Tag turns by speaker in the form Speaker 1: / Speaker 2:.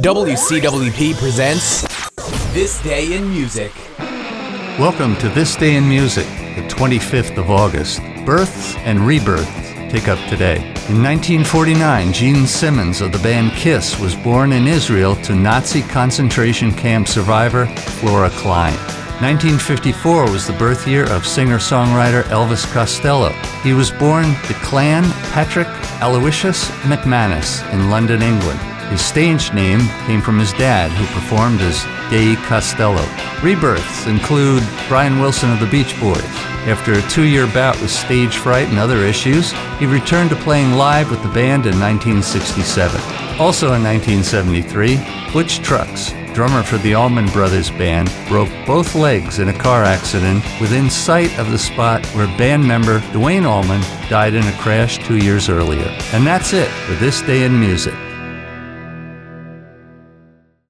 Speaker 1: WCWP presents This Day in Music.
Speaker 2: Welcome to This Day in Music, the 25th of August. Births and rebirths take up today. In 1949, Gene Simmons of the band Kiss was born in Israel to Nazi concentration camp survivor Flora Klein. 1954 was the birth year of singer songwriter Elvis Costello. He was born to Clan Patrick Aloysius MacManus in London, England. His stage name came from his dad, who performed as Day Costello. Rebirths include Brian Wilson of the Beach Boys. After a two year bout with stage fright and other issues, he returned to playing live with the band in 1967. Also in 1973, Butch Trucks, drummer for the Allman Brothers Band, broke both legs in a car accident within sight of the spot where band member Duane Allman died in a crash two years earlier. And that's it for this day in music.